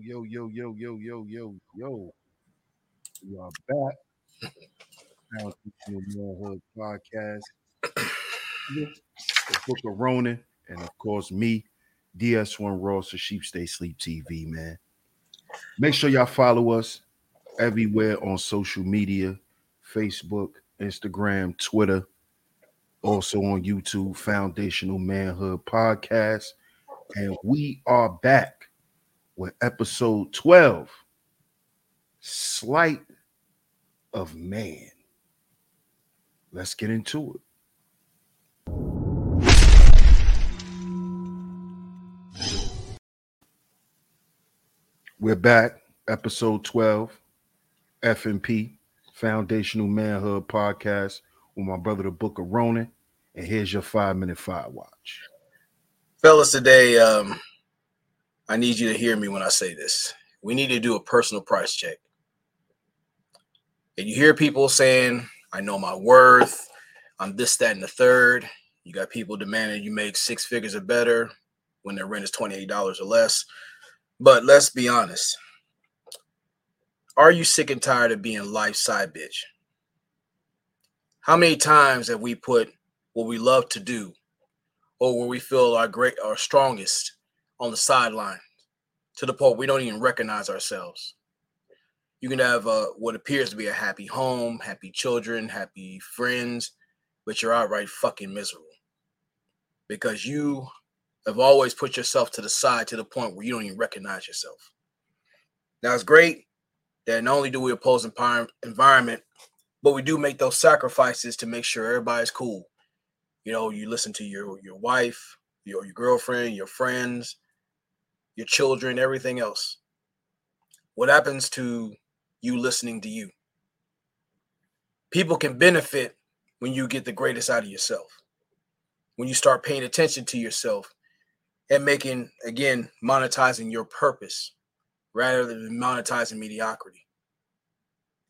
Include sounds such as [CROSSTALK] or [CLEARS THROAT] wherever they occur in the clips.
yo, yo, yo, yo, yo, yo, yo. We are back. Now Manhood Podcast. the Book of Ronan, and of course me, DS1 Ross of Sheep Stay Sleep TV, man. Make sure y'all follow us everywhere on social media, Facebook, Instagram, Twitter, also on YouTube, Foundational Manhood Podcast. And we are back with episode 12 Slight of Man. Let's get into it. We're back, episode 12, FMP, Foundational Manhood Podcast, with my brother, the Book of Ronan. And here's your five minute fire watch. Fellas, today, um, I need you to hear me when I say this. We need to do a personal price check. And you hear people saying, I know my worth, I'm this, that, and the third. You got people demanding you make six figures or better when their rent is $28 or less. But let's be honest. Are you sick and tired of being life side bitch? How many times have we put what we love to do or where we feel our great our strongest on the sideline to the point we don't even recognize ourselves? You can have uh, what appears to be a happy home, happy children, happy friends, but you're outright fucking miserable because you have always put yourself to the side to the point where you don't even recognize yourself. Now it's great that not only do we oppose environment, but we do make those sacrifices to make sure everybody's cool. You know, you listen to your your wife, your your girlfriend, your friends, your children, everything else. What happens to you listening to you? People can benefit when you get the greatest out of yourself. When you start paying attention to yourself and making again monetizing your purpose rather than monetizing mediocrity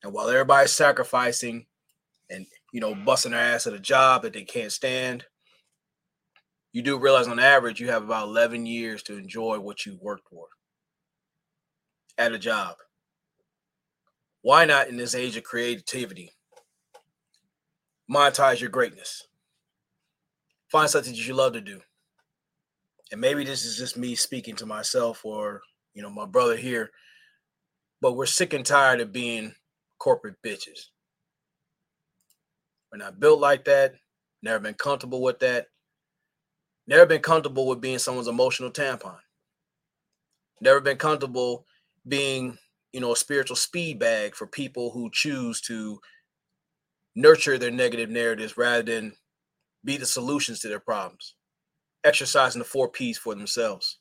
And while everybody's sacrificing and you know busting their ass at a job that they can't stand, you do realize on average you have about 11 years to enjoy what you worked for at a job. Why not in this age of creativity? Monetize your greatness. Find something that you love to do. And maybe this is just me speaking to myself or, you know, my brother here, but we're sick and tired of being corporate bitches. We're not built like that. Never been comfortable with that. Never been comfortable with being someone's emotional tampon. Never been comfortable being, you know, a spiritual speed bag for people who choose to nurture their negative narratives rather than be the solutions to their problems. Exercising the four P's for themselves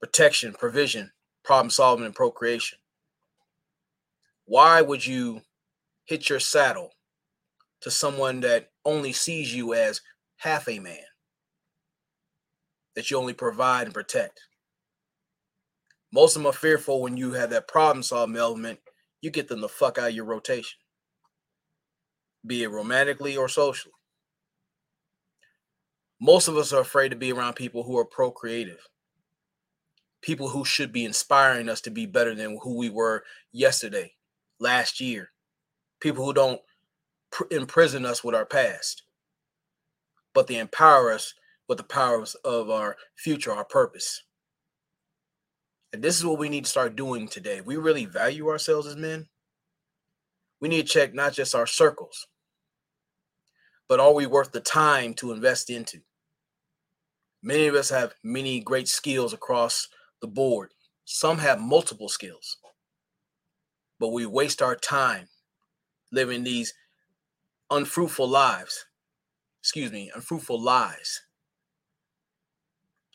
protection, provision, problem solving, and procreation. Why would you hit your saddle to someone that only sees you as half a man? That you only provide and protect. Most of them are fearful when you have that problem solving element, you get them the fuck out of your rotation, be it romantically or socially. Most of us are afraid to be around people who are procreative, people who should be inspiring us to be better than who we were yesterday, last year, people who don't pr- imprison us with our past, but they empower us the powers of our future, our purpose. And this is what we need to start doing today. We really value ourselves as men. We need to check not just our circles, but are we worth the time to invest into? Many of us have many great skills across the board. Some have multiple skills, but we waste our time living these unfruitful lives. Excuse me, unfruitful lies.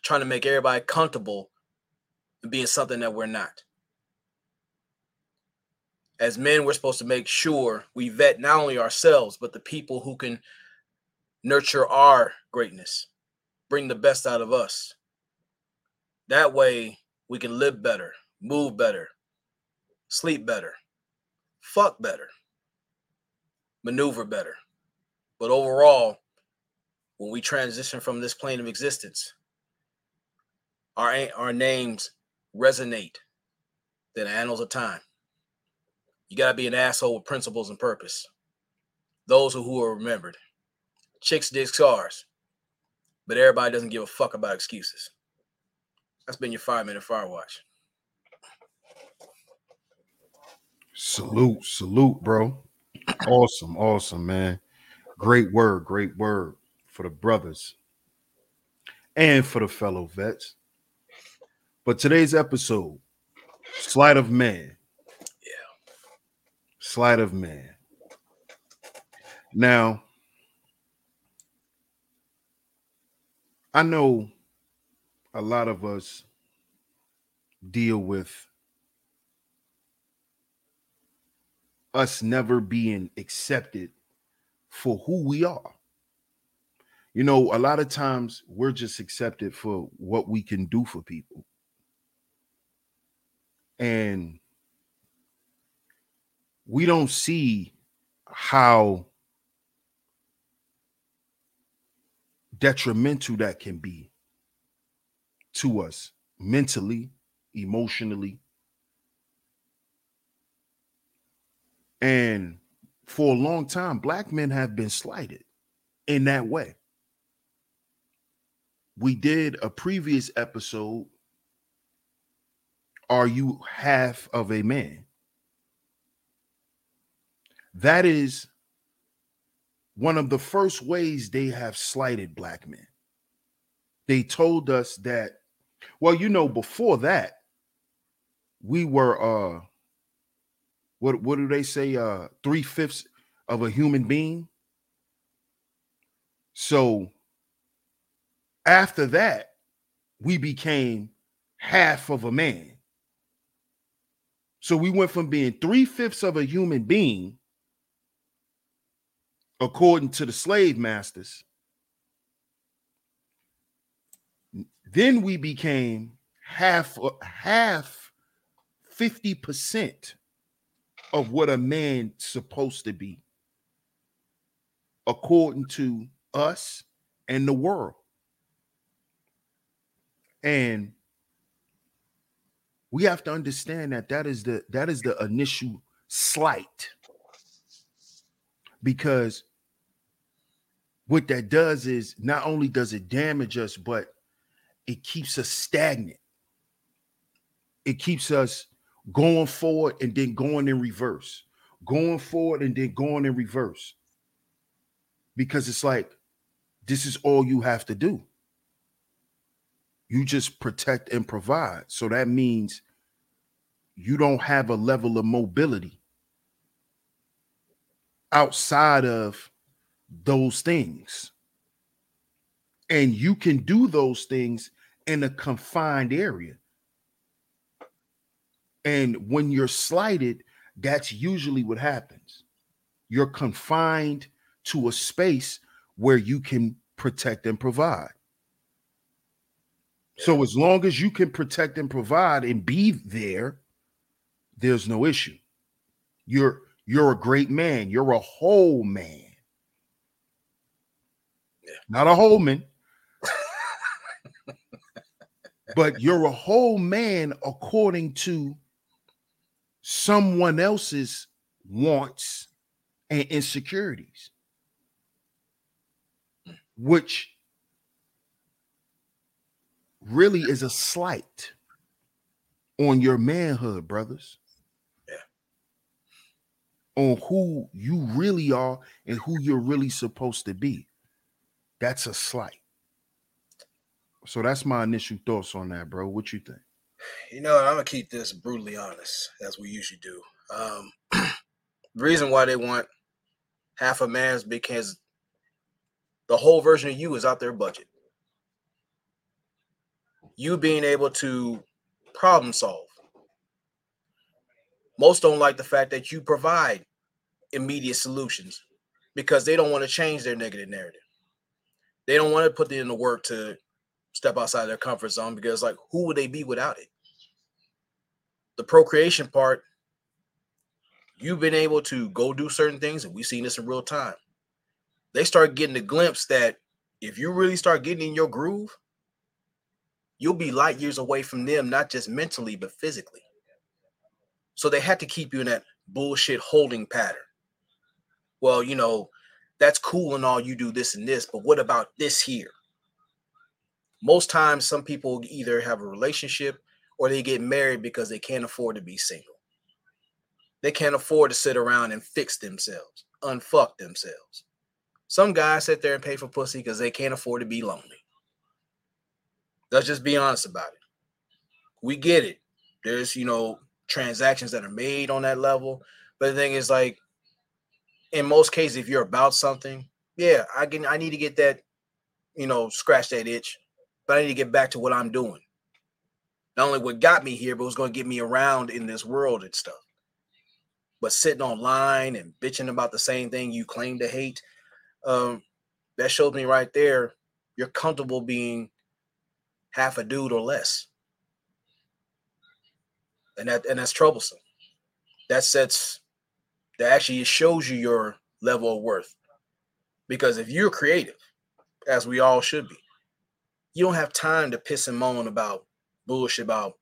Trying to make everybody comfortable being something that we're not. As men, we're supposed to make sure we vet not only ourselves, but the people who can nurture our greatness, bring the best out of us. That way, we can live better, move better, sleep better, fuck better, maneuver better. But overall, when we transition from this plane of existence, our, our names resonate than the annals of time. You got to be an asshole with principles and purpose. Those who are remembered. Chicks dig scars, but everybody doesn't give a fuck about excuses. That's been your five minute fire watch. Salute, salute, bro. [CLEARS THROAT] Awesome, awesome, man. Great word, great word for the brothers and for the fellow vets. But today's episode, Sleight of Man. Yeah. Sleight of Man. Now, I know a lot of us deal with us never being accepted for who we are. You know, a lot of times we're just accepted for what we can do for people. And we don't see how detrimental that can be to us mentally, emotionally. And for a long time, black men have been slighted in that way. We did a previous episode Are you half of a man? That is one of the first ways they have slighted black men. They told us that, well, you know, before that, we were uh what what do they say? Uh three-fifths of a human being. So after that, we became half of a man. So we went from being three-fifths of a human being according to the slave masters. Then we became half uh, half 50% of what a man's supposed to be according to us and the world. And we have to understand that that is the that is the initial slight. Because what that does is not only does it damage us but it keeps us stagnant. It keeps us going forward and then going in reverse. Going forward and then going in reverse. Because it's like this is all you have to do you just protect and provide so that means you don't have a level of mobility outside of those things. And you can do those things in a confined area. And when you're slighted, that's usually what happens. You're confined to a space where you can protect and provide. So as long as you can protect and provide and be there, there's no issue. You're you're a great man. You're a whole man. Yeah. Not a whole man. but you're a whole man according to someone else's wants and insecurities, which really is a slight on your manhood, brothers on who you really are and who you're really supposed to be. That's a slight. So that's my initial thoughts on that, bro. What you think? You know, I'm gonna keep this brutally honest, as we usually do. Um, the [CLEARS THROAT] reason why they want half a man's because the whole version of you is out their budget. You being able to problem solve. Most don't like the fact that you provide immediate solutions because they don't want to change their negative narrative. They don't want to put in the work to step outside their comfort zone because, like, who would they be without it? The procreation part, you've been able to go do certain things, and we've seen this in real time. They start getting a glimpse that if you really start getting in your groove, you'll be light years away from them, not just mentally, but physically. So they had to keep you in that bullshit holding pattern well, you know, that's cool and all you do this and this, but what about this here? Most times, some people either have a relationship or they get married because they can't afford to be single. They can't afford to sit around and fix themselves, unfuck themselves. Some guys sit there and pay for pussy because they can't afford to be lonely. Let's just be honest about it. We get it. There's, you know, transactions that are made on that level. But the thing is, like, in most cases, if you're about something, yeah, I can I need to get that, you know, scratch that itch, but I need to get back to what I'm doing. Not only what got me here, but what's going to get me around in this world and stuff. But sitting online and bitching about the same thing you claim to hate, um, that shows me right there you're comfortable being half a dude or less. And that and that's troublesome. That sets that actually shows you your level of worth. Because if you're creative, as we all should be, you don't have time to piss and moan about bullshit about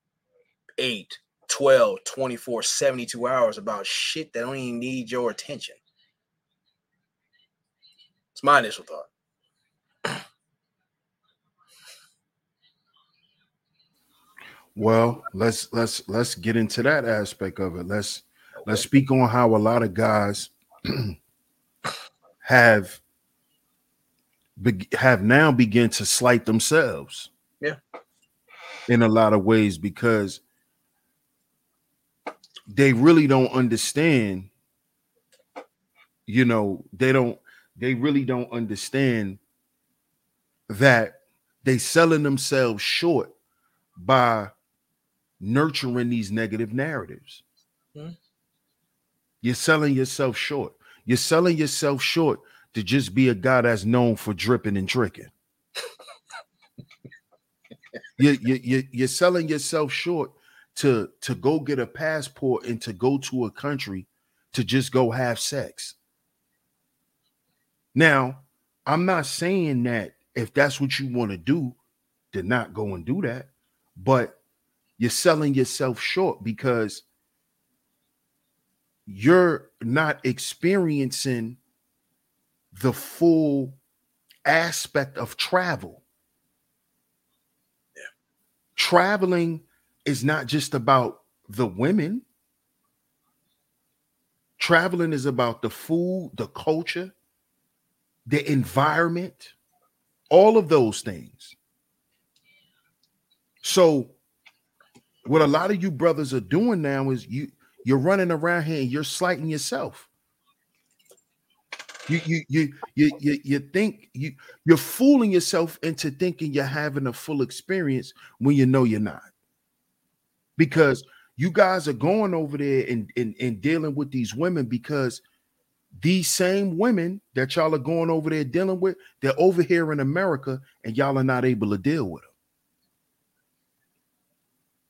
8, 12, 24, 72 hours about shit that don't even need your attention. It's my initial thought. Well, let's let's let's get into that aspect of it. Let's let's speak on how a lot of guys [CLEARS THROAT] have be, have now begun to slight themselves. Yeah. In a lot of ways because they really don't understand you know, they don't they really don't understand that they selling themselves short by nurturing these negative narratives. Mm-hmm. You're selling yourself short. You're selling yourself short to just be a guy that's known for dripping and tricking. you, you, you, you're selling yourself short to, to go get a passport and to go to a country to just go have sex. Now, I'm not saying that if that's what you want to do, to not go and do that, but you're selling yourself short because you're not experiencing the full aspect of travel. Yeah. Traveling is not just about the women. Traveling is about the food, the culture, the environment, all of those things. So, what a lot of you brothers are doing now is you you're running around here and you're slighting yourself. You you you you you, you think you you're fooling yourself into thinking you're having a full experience when you know you're not. Because you guys are going over there and, and, and dealing with these women because these same women that y'all are going over there dealing with, they're over here in America and y'all are not able to deal with them.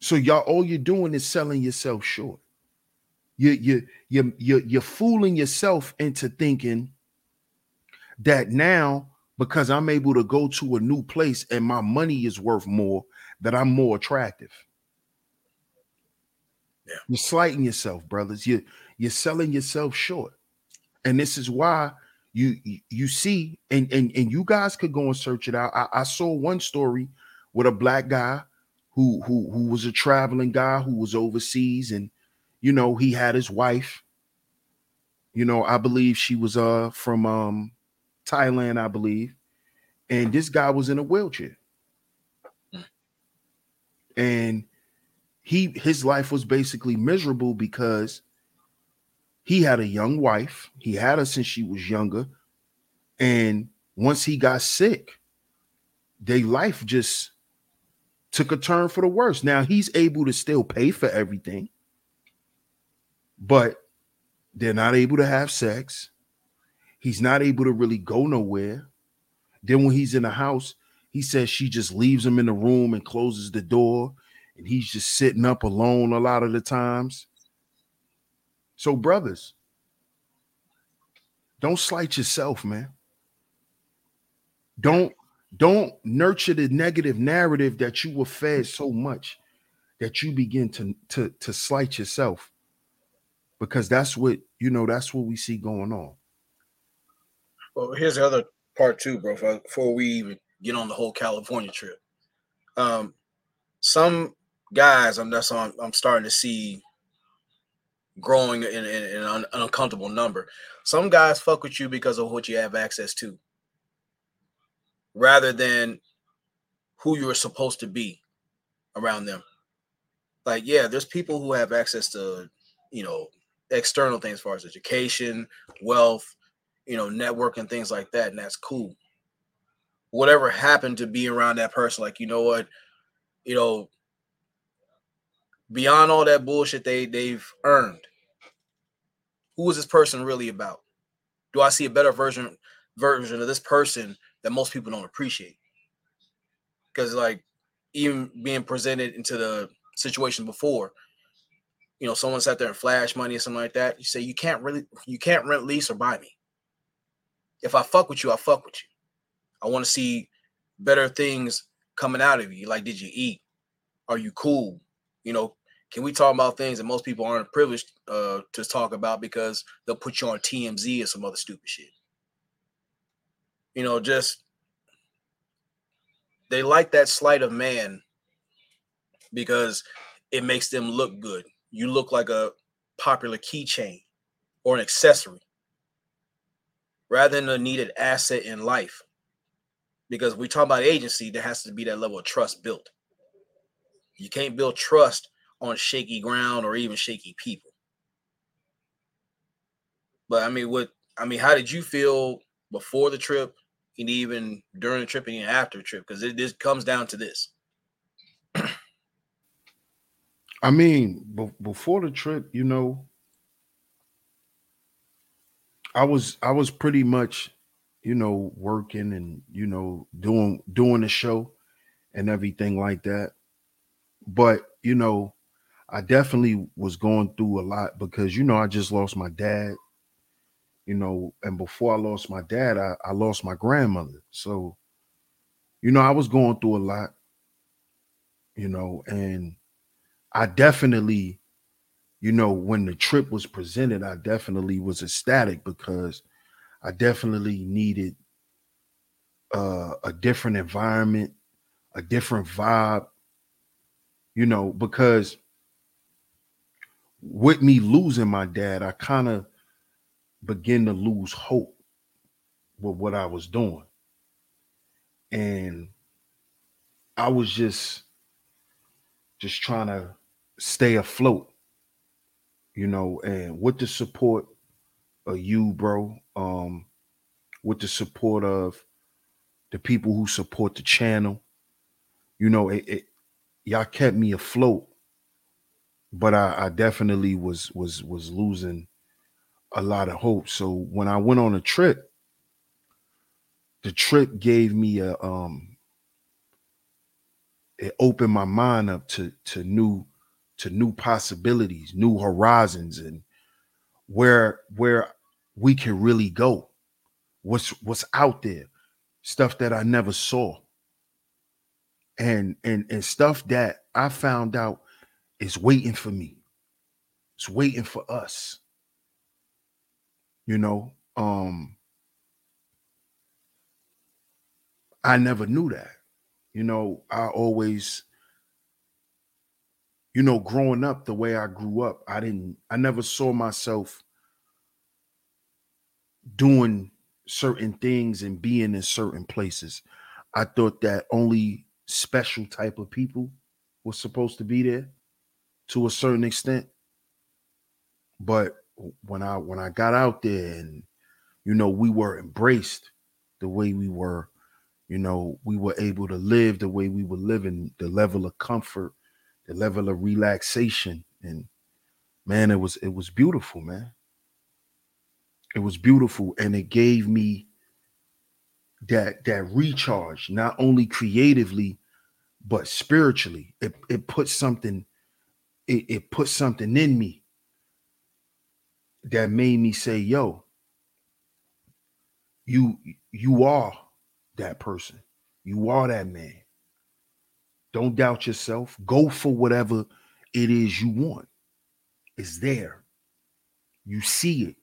So y'all, all you're doing is selling yourself short. You you you you you're fooling yourself into thinking that now because I'm able to go to a new place and my money is worth more, that I'm more attractive. Yeah. You're slighting yourself, brothers. You you're selling yourself short. And this is why you you see, and and, and you guys could go and search it out. I, I saw one story with a black guy who who who was a traveling guy who was overseas, and you know he had his wife. You know, I believe she was uh from um Thailand, I believe, and this guy was in a wheelchair, and he his life was basically miserable because he had a young wife. He had her since she was younger. And once he got sick, their life just took a turn for the worse. Now he's able to still pay for everything, but they're not able to have sex. He's not able to really go nowhere. Then when he's in the house, he says she just leaves him in the room and closes the door and he's just sitting up alone a lot of the times. So, brothers, don't slight yourself, man. Don't don't nurture the negative narrative that you were fed so much that you begin to to to slight yourself. Because that's what you know that's what we see going on. Well here's the other part too bro before we even get on the whole california trip. Um some guys i'm that's on i'm starting to see growing in, in, in an, uncomfortable number. Some guys fuck with you because of what you have access to rather than who you're supposed to be around them. Like, yeah, there's people who have access to, you know, external things as far as education, wealth, you know, network and things like that, and that's cool. Whatever happened to be around that person, like, you know what, you know, beyond all that bullshit they they've earned, who is this person really about? Do I see a better version version of this person that most people don't appreciate. Because like even being presented into the situation before, you know, someone sat there and flash money or something like that. You say you can't really you can't rent, lease, or buy me. If I fuck with you, I fuck with you. I want to see better things coming out of you. Like, did you eat? Are you cool? You know, can we talk about things that most people aren't privileged uh, to talk about because they'll put you on TMZ or some other stupid shit? You know, just they like that sleight of man because it makes them look good. You look like a popular keychain or an accessory rather than a needed asset in life. Because we talk about agency, there has to be that level of trust built. You can't build trust on shaky ground or even shaky people. But I mean, what I mean, how did you feel before the trip and even during the trip and after the trip because it just comes down to this. [CLEARS THROAT] I mean, b- before the trip, you know, I was I was pretty much, you know, working and you know doing doing the show and everything like that. But you know, I definitely was going through a lot because you know I just lost my dad, you know, and before I lost my dad, I, I lost my grandmother. So, you know, I was going through a lot, you know, and I definitely, you know, when the trip was presented, I definitely was ecstatic because I definitely needed uh, a different environment, a different vibe, you know, because with me losing my dad, I kind of begin to lose hope with what I was doing. And I was just just trying to stay afloat, you know, and with the support of you, bro, um, with the support of the people who support the channel, you know, it, it y'all kept me afloat but I, I definitely was was was losing a lot of hope. So when I went on a trip, the trip gave me a um it opened my mind up to to new to new possibilities, new horizons and where where we can really go. What's what's out there. Stuff that I never saw. And and and stuff that I found out is waiting for me. It's waiting for us. You know, um I never knew that. You know, I always you know, growing up the way I grew up, I didn't I never saw myself doing certain things and being in certain places. I thought that only special type of people were supposed to be there to a certain extent. But when I when I got out there and you know we were embraced the way we were, you know, we were able to live the way we were living, the level of comfort, the level of relaxation. And man, it was it was beautiful, man. It was beautiful. And it gave me that that recharge, not only creatively, but spiritually. It it put something it, it put something in me that made me say, yo, you you are that person. You are that man. Don't doubt yourself. Go for whatever it is you want. It's there. You see it.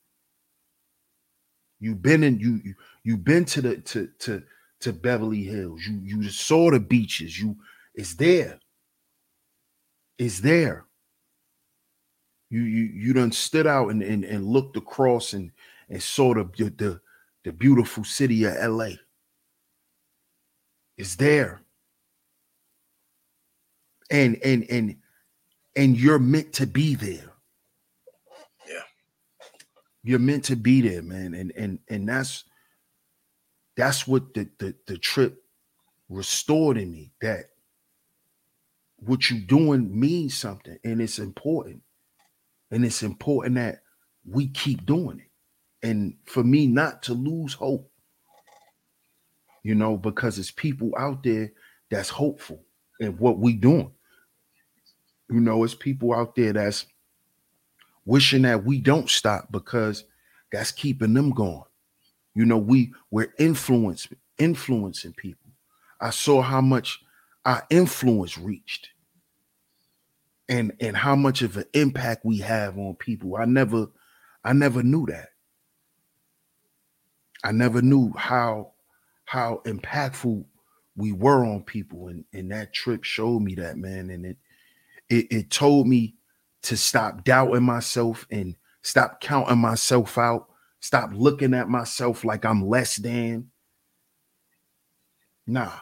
You've been in you, you you've been to the to to to Beverly Hills. You you saw the beaches. You it's there. It's there you you you done stood out and and, and looked across and and saw the, the the beautiful city of LA. It's there. And and and and you're meant to be there. Yeah. You're meant to be there, man. And and and that's that's what the the, the trip restored in me that what you doing means something and it's important and it's important that we keep doing it. And for me, not to lose hope, you know, because it's people out there that's hopeful in what we doing. You know, it's people out there that's wishing that we don't stop because that's keeping them going. You know, we we're influence influencing people. I saw how much our influence reached and and how much of an impact we have on people. I never I never knew that. I never knew how how impactful we were on people and and that trip showed me that man and it it, it told me to stop doubting myself and stop counting myself out stop looking at myself like I'm less than nah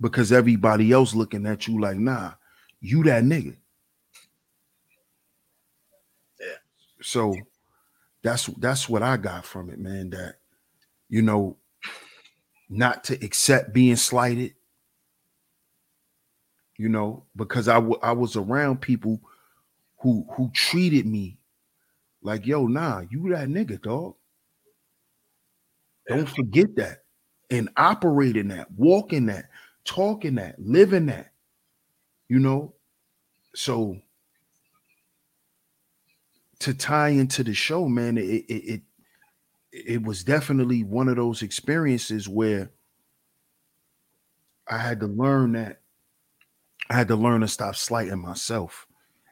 because everybody else looking at you like nah you that nigga. Yeah. So that's that's what I got from it, man. That you know, not to accept being slighted. You know, because I, w- I was around people who who treated me like, yo, nah, you that nigga, dog. Don't forget that. And operating that, walking that, talking that, living that. You know, so to tie into the show, man, it it it, it was definitely one of those experiences where I had to learn that I had to learn to stop slighting myself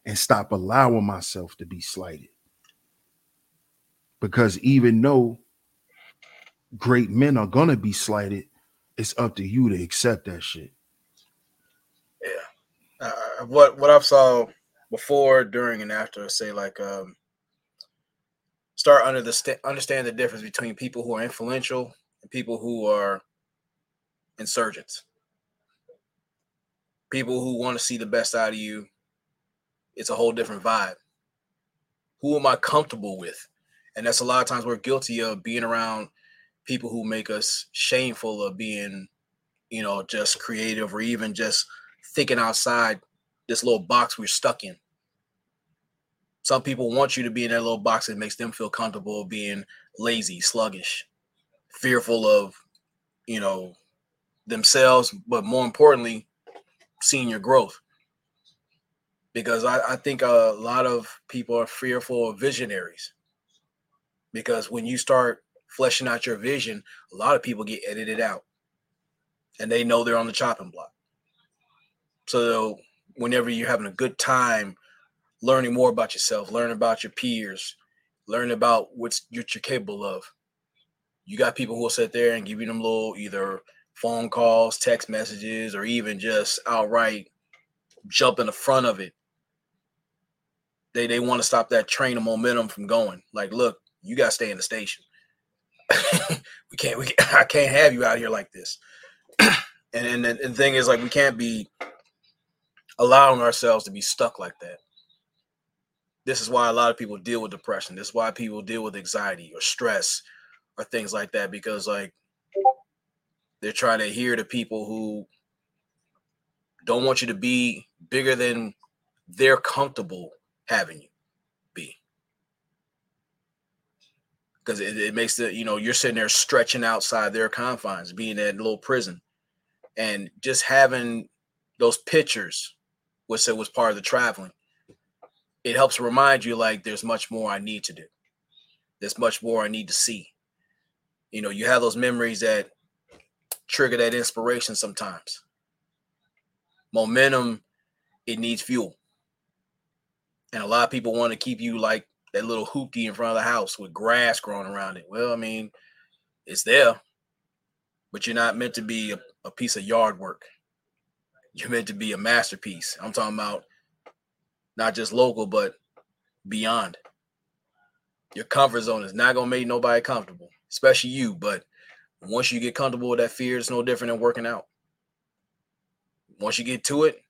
and stop allowing myself to be slighted. Because even though great men are gonna be slighted, it's up to you to accept that shit. Yeah. Uh, what what I've saw before, during, and after, say like um, start under the st- understand the difference between people who are influential and people who are insurgents. People who want to see the best out of you. It's a whole different vibe. Who am I comfortable with? And that's a lot of times we're guilty of being around people who make us shameful of being, you know, just creative or even just thinking outside this little box we're stuck in. Some people want you to be in that little box that makes them feel comfortable being lazy, sluggish, fearful of, you know, themselves, but more importantly, seeing your growth. Because I, I think a lot of people are fearful of visionaries. Because when you start fleshing out your vision, a lot of people get edited out and they know they're on the chopping block. So whenever you're having a good time learning more about yourself, learning about your peers, learning about what's what you're capable of, you got people who will sit there and give you them little either phone calls, text messages, or even just outright jump in the front of it. They they want to stop that train of momentum from going. Like, look, you got to stay in the station. [LAUGHS] we can't. We [LAUGHS] I can't have you out here like this. [CLEARS THROAT] and, and and the thing is, like, we can't be allowing ourselves to be stuck like that. This is why a lot of people deal with depression. This is why people deal with anxiety or stress or things like that because, like, they're trying to adhere to people who don't want you to be bigger than they're comfortable having you be because it, it, makes the you know you're sitting there stretching outside their confines, being in a little prison, and just having those pictures, which it was part of the traveling, it helps remind you like there's much more I need to do. There's much more I need to see. You know, you have those memories that trigger that inspiration sometimes. Momentum, it needs fuel. And a lot of people want to keep you like that little hoopty in front of the house with grass growing around it. Well, I mean, it's there, but you're not meant to be a, a piece of yard work. You're meant to be a masterpiece. I'm talking about not just local, but beyond. Your comfort zone is not gonna make nobody comfortable, especially you. But once you get comfortable with that fear, it's no different than working out. Once you get to it,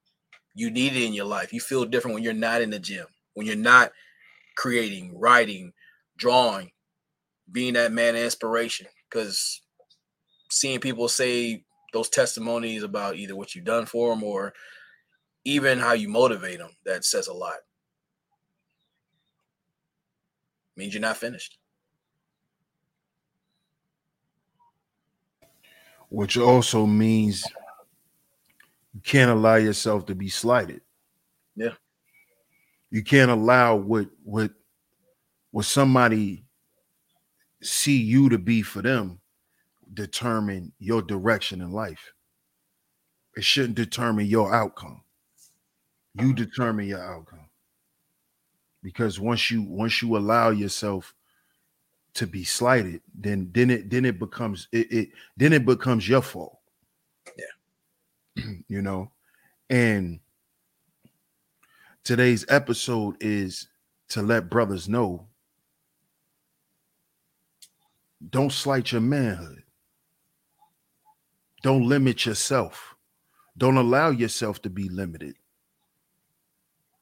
you need it in your life. You feel different when you're not in the gym, when you're not creating, writing, drawing, being that man of inspiration. Because seeing people say those testimonies about either what you've done for them or even how you motivate them, that says a lot. Means you're not finished. Which also means you can't allow yourself to be slighted. Yeah you can't allow what what what somebody see you to be for them determine your direction in life. It shouldn't determine your outcome. You uh-huh. determine your outcome. Because once you once you allow yourself to be slighted, then then it then it becomes it, it then it becomes your fault. Yeah. [CLEARS THROAT] you know, and Today's episode is to let brothers know don't slight your manhood. Don't limit yourself. Don't allow yourself to be limited.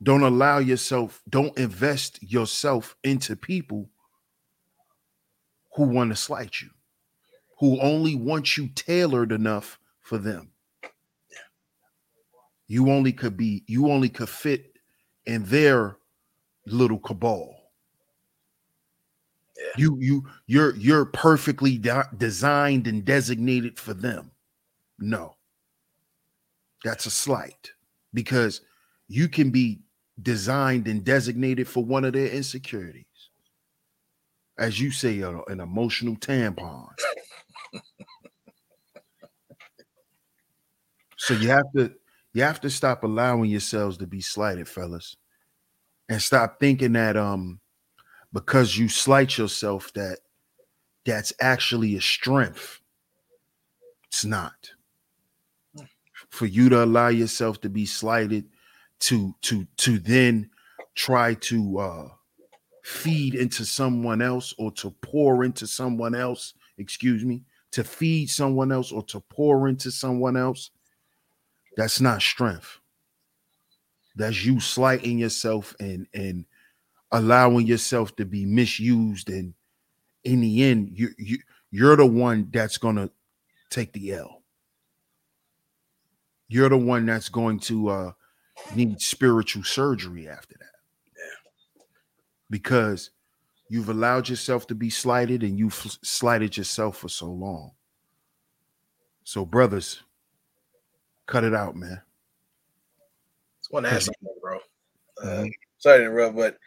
Don't allow yourself, don't invest yourself into people who want to slight you, who only want you tailored enough for them. You only could be, you only could fit in their little cabal. Yeah. You you you're you're perfectly de- designed and designated for them. No. That's a slight because you can be designed and designated for one of their insecurities. As you say, an emotional tampon. [LAUGHS] so you have to you have to stop allowing yourselves to be slighted, fellas. And stop thinking that um because you slight yourself that that's actually a strength. It's not. For you to allow yourself to be slighted to to to then try to uh feed into someone else or to pour into someone else, excuse me, to feed someone else or to pour into someone else, that's not strength. That's you slighting yourself and and allowing yourself to be misused and in the end you you you're the one that's to take the L. You're the one that's going to uh need spiritual surgery after that. Yeah. Because you've allowed yourself to be slighted and you've slighted yourself for so long. So brothers, cut it out, man. It's one ask you, bro. Uh, mm-hmm. Sorry to interrupt, but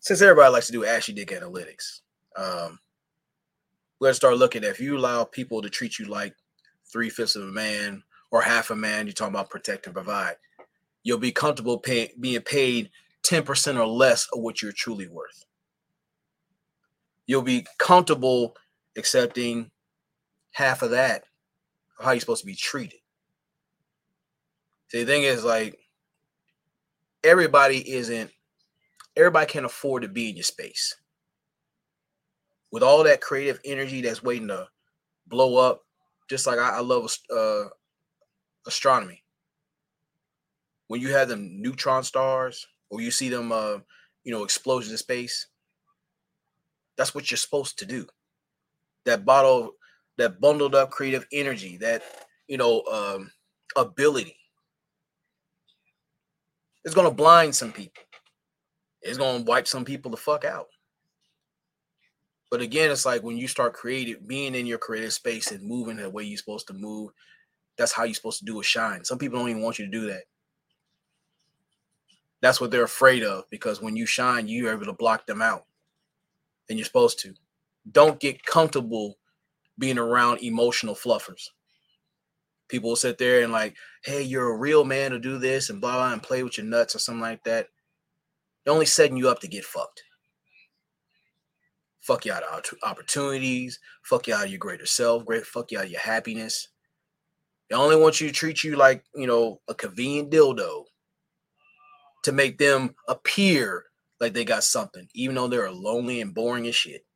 since everybody likes to do ashy dick analytics, um, let's start looking at if you allow people to treat you like three fifths of a man or half a man, you're talking about protect and provide. You'll be comfortable pay, being paid 10% or less of what you're truly worth. You'll be comfortable accepting half of that how you're supposed to be treated. See, the thing is, like, everybody isn't, everybody can't afford to be in your space. With all that creative energy that's waiting to blow up, just like I, I love uh, astronomy. When you have them neutron stars or you see them, uh, you know, explosions in space, that's what you're supposed to do. That bottle, that bundled up creative energy, that, you know, um, ability it's to blind some people. It's to wipe some people the fuck out. But again, it's like when you start creating, being in your creative space and moving the way you're supposed to move, that's how you're supposed to do a shine. Some people don't even want you to do that. That's what they're afraid of because when you shine, you're able to block them out. And you're supposed to. Don't get comfortable being around emotional fluffers people will sit there and like, hey, you're a real man to do this and blah, blah and play with your nuts or something like that. They're only setting you up to get fucked. Fuck you out of opportunities. Fuck you out of your greater self. Great. Fuck you out of your happiness. They only want you to treat you like you know a convenient dildo to make them appear like they got something, even though they're lonely and boring as shit.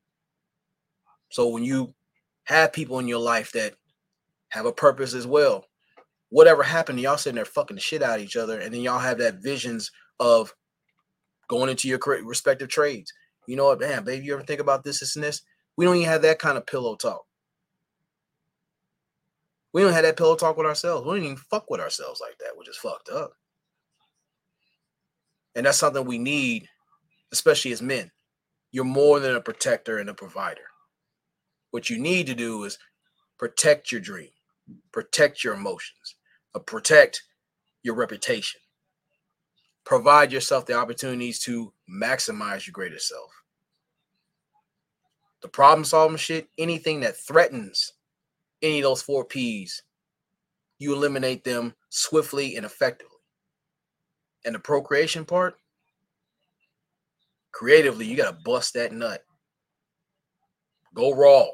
So when you have people in your life that have a purpose as well. Whatever happened, y'all sitting there fucking the shit out of each other, and then y'all have that visions of going into your respective trades. You know what, man, baby, you ever think about this, this, and this? We don't even have that kind of pillow talk. We don't have that pillow talk with ourselves. We don't even fuck with ourselves like that, which is fucked up. And that's something we need, especially as men. You're more than a protector and a provider. What you need to do is protect your dream protect your emotions, uh, protect your reputation, provide yourself the opportunities to maximize your greater self. The problem solving shit, anything that threatens any of those four P's, you eliminate them swiftly and effectively. And the procreation part, creatively, you got to bust that nut. Go raw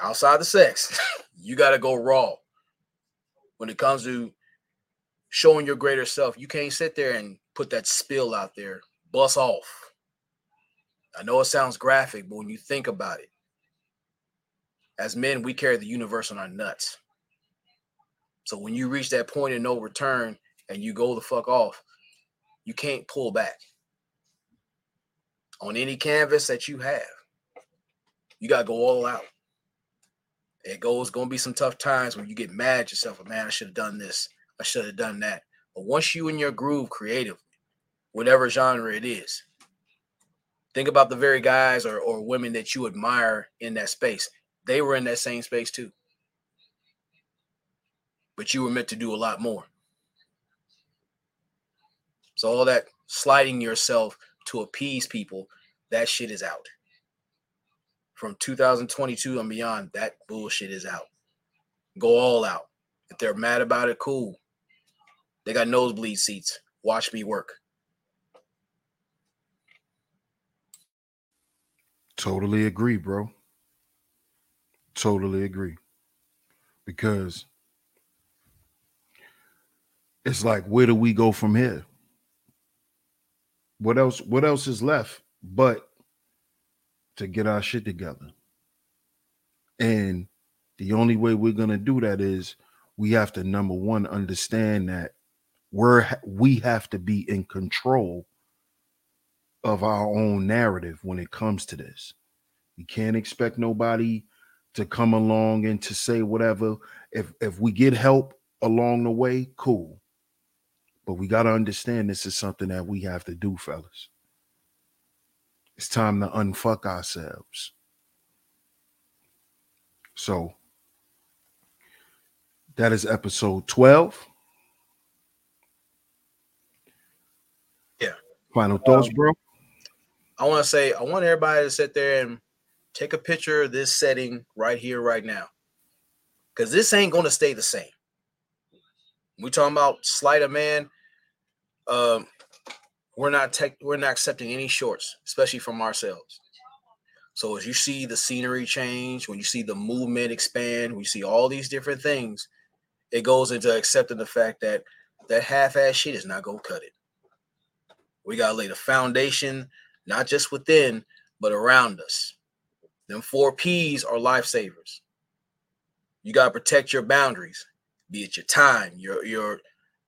outside the sex, [LAUGHS] you got to go raw. When it comes to showing your greater self, you can't sit there and put that spill out there, bust off. I know it sounds graphic, but when you think about it, as men, we carry the universe on our nuts. So when you reach that point of no return and you go the fuck off, you can't pull back. On any canvas that you have, you got to go all out. It goes gonna be some tough times when you get mad at yourself. Oh, man, I should have done this. I should have done that. But once you in your groove creatively, whatever genre it is, think about the very guys or, or women that you admire in that space. They were in that same space too. But you were meant to do a lot more. So all that sliding yourself to appease people, that shit is out. From 2022 and beyond, that bullshit is out. Go all out. If they're mad about it, cool. They got nosebleed seats. Watch me work. Totally agree, bro. Totally agree. Because it's like, where do we go from here? What else? What else is left but to get our shit together? And the only way we're gonna do that is we have to number one understand that we're we have to be in control of our own narrative when it comes to this. You can't expect nobody to come along and to say whatever. If if we get help along the way, cool. But we got to understand this is something that we have to do, fellas. It's time to unfuck ourselves. So that is episode 12. Yeah. Final thoughts, um, bro? I want to say, I want everybody to sit there and take a picture of this setting right here, right now. Because this ain't going to stay the same. We talking about sleight of man. Um, we're not tech, we're not accepting any shorts, especially from ourselves. So as you see the scenery change, when you see the movement expand, we see all these different things, it goes into accepting the fact that that half-ass shit is not gonna cut it. We gotta lay the foundation, not just within, but around us. Them four P's are lifesavers. You gotta protect your boundaries, be it your time, your your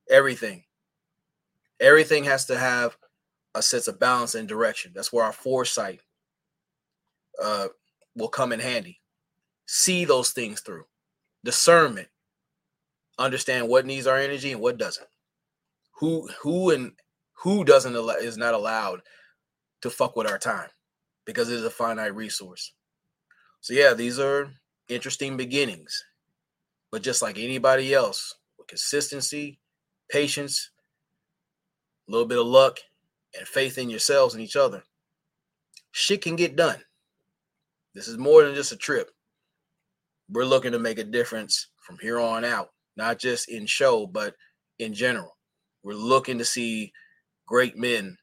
everything. Everything has to have a sense of balance and direction. That's where our foresight uh, will come in handy. See those things through. Discernment. Understand what needs our energy and what doesn't. Who who and who doesn't is not allowed to fuck with our time because it is a finite resource. So yeah, these are interesting beginnings. But just like anybody else, with consistency, patience, a little bit of luck, and faith in yourselves and each other, shit can get done. This is more than just a trip. We're looking to make a difference from here on out, not just in show, but in general. We're looking to see great men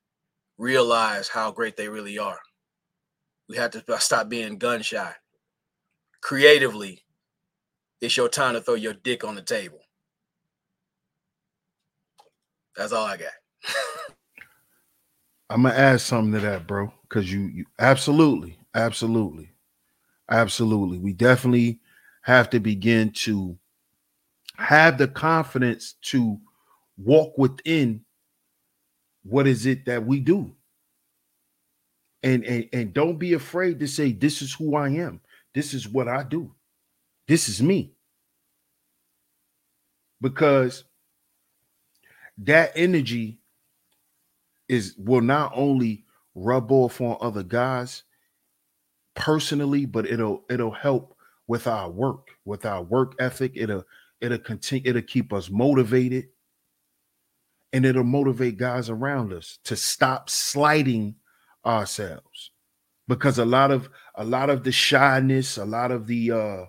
realize how great they really are. We have to stop being gun shy. Creatively, it's your time to throw your dick on the table. That's all I got. [LAUGHS] I'm gonna add something to that, bro, because you, you absolutely, absolutely, absolutely. We definitely have to begin to have the confidence to walk within what is it that we do. And, and and don't be afraid to say this is who I am. This is what I do. This is me. Because that energy is will not only rub off on other guys personally, but it'll it'll help with our work, with our work ethic. It'll it'll continue, it'll keep us motivated, and it'll motivate guys around us to stop sliding ourselves. Because a lot of a lot of the shyness, a lot of the uh,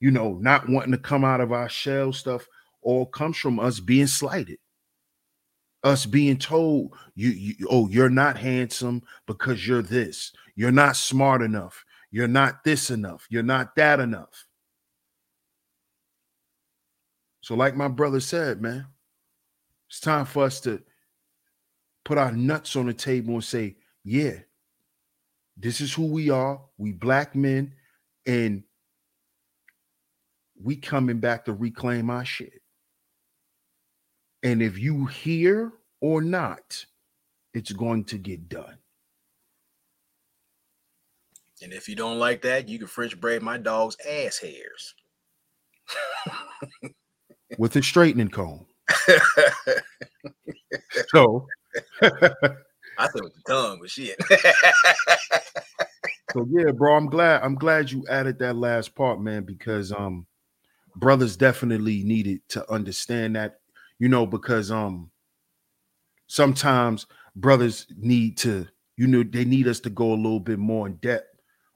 you know, not wanting to come out of our shell stuff all comes from us being slighted. Us being told you, you oh you're not handsome because you're this. You're not smart enough. You're not this enough. You're not that enough. So like my brother said man it's time for us to put our nuts on the table and say yeah this is who we are we black men and we coming back to reclaim our shit and if you hear or not, it's going to get done. And if you don't like that, you can French braid my dog's ass hairs with a straightening comb. so [LAUGHS] I said with the tongue, but shit. so yeah, bro, I'm glad I'm glad you added that last part, man, because um brothers definitely needed to understand that you know, because um sometimes brothers need to, you know, they need us to go a little bit more in depth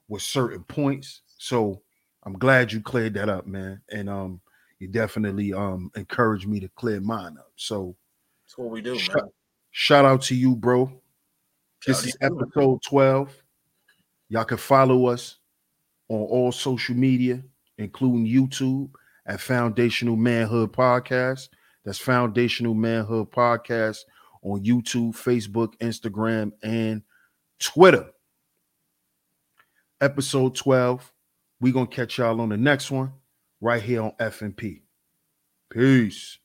with certain points. So I'm glad you cleared that up, man. And um, you definitely um encouraged me to clear mine up. So That's what we do, shout out to you, bro. This is out to you. episode 12. Y'all can follow us on all social media, including YouTube at Foundational Manhood Podcast. That's Foundational Manhood Podcast on YouTube, Facebook, Instagram, and Twitter. Episode 12. We're going to catch y'all on the next one right here on FMP. Peace.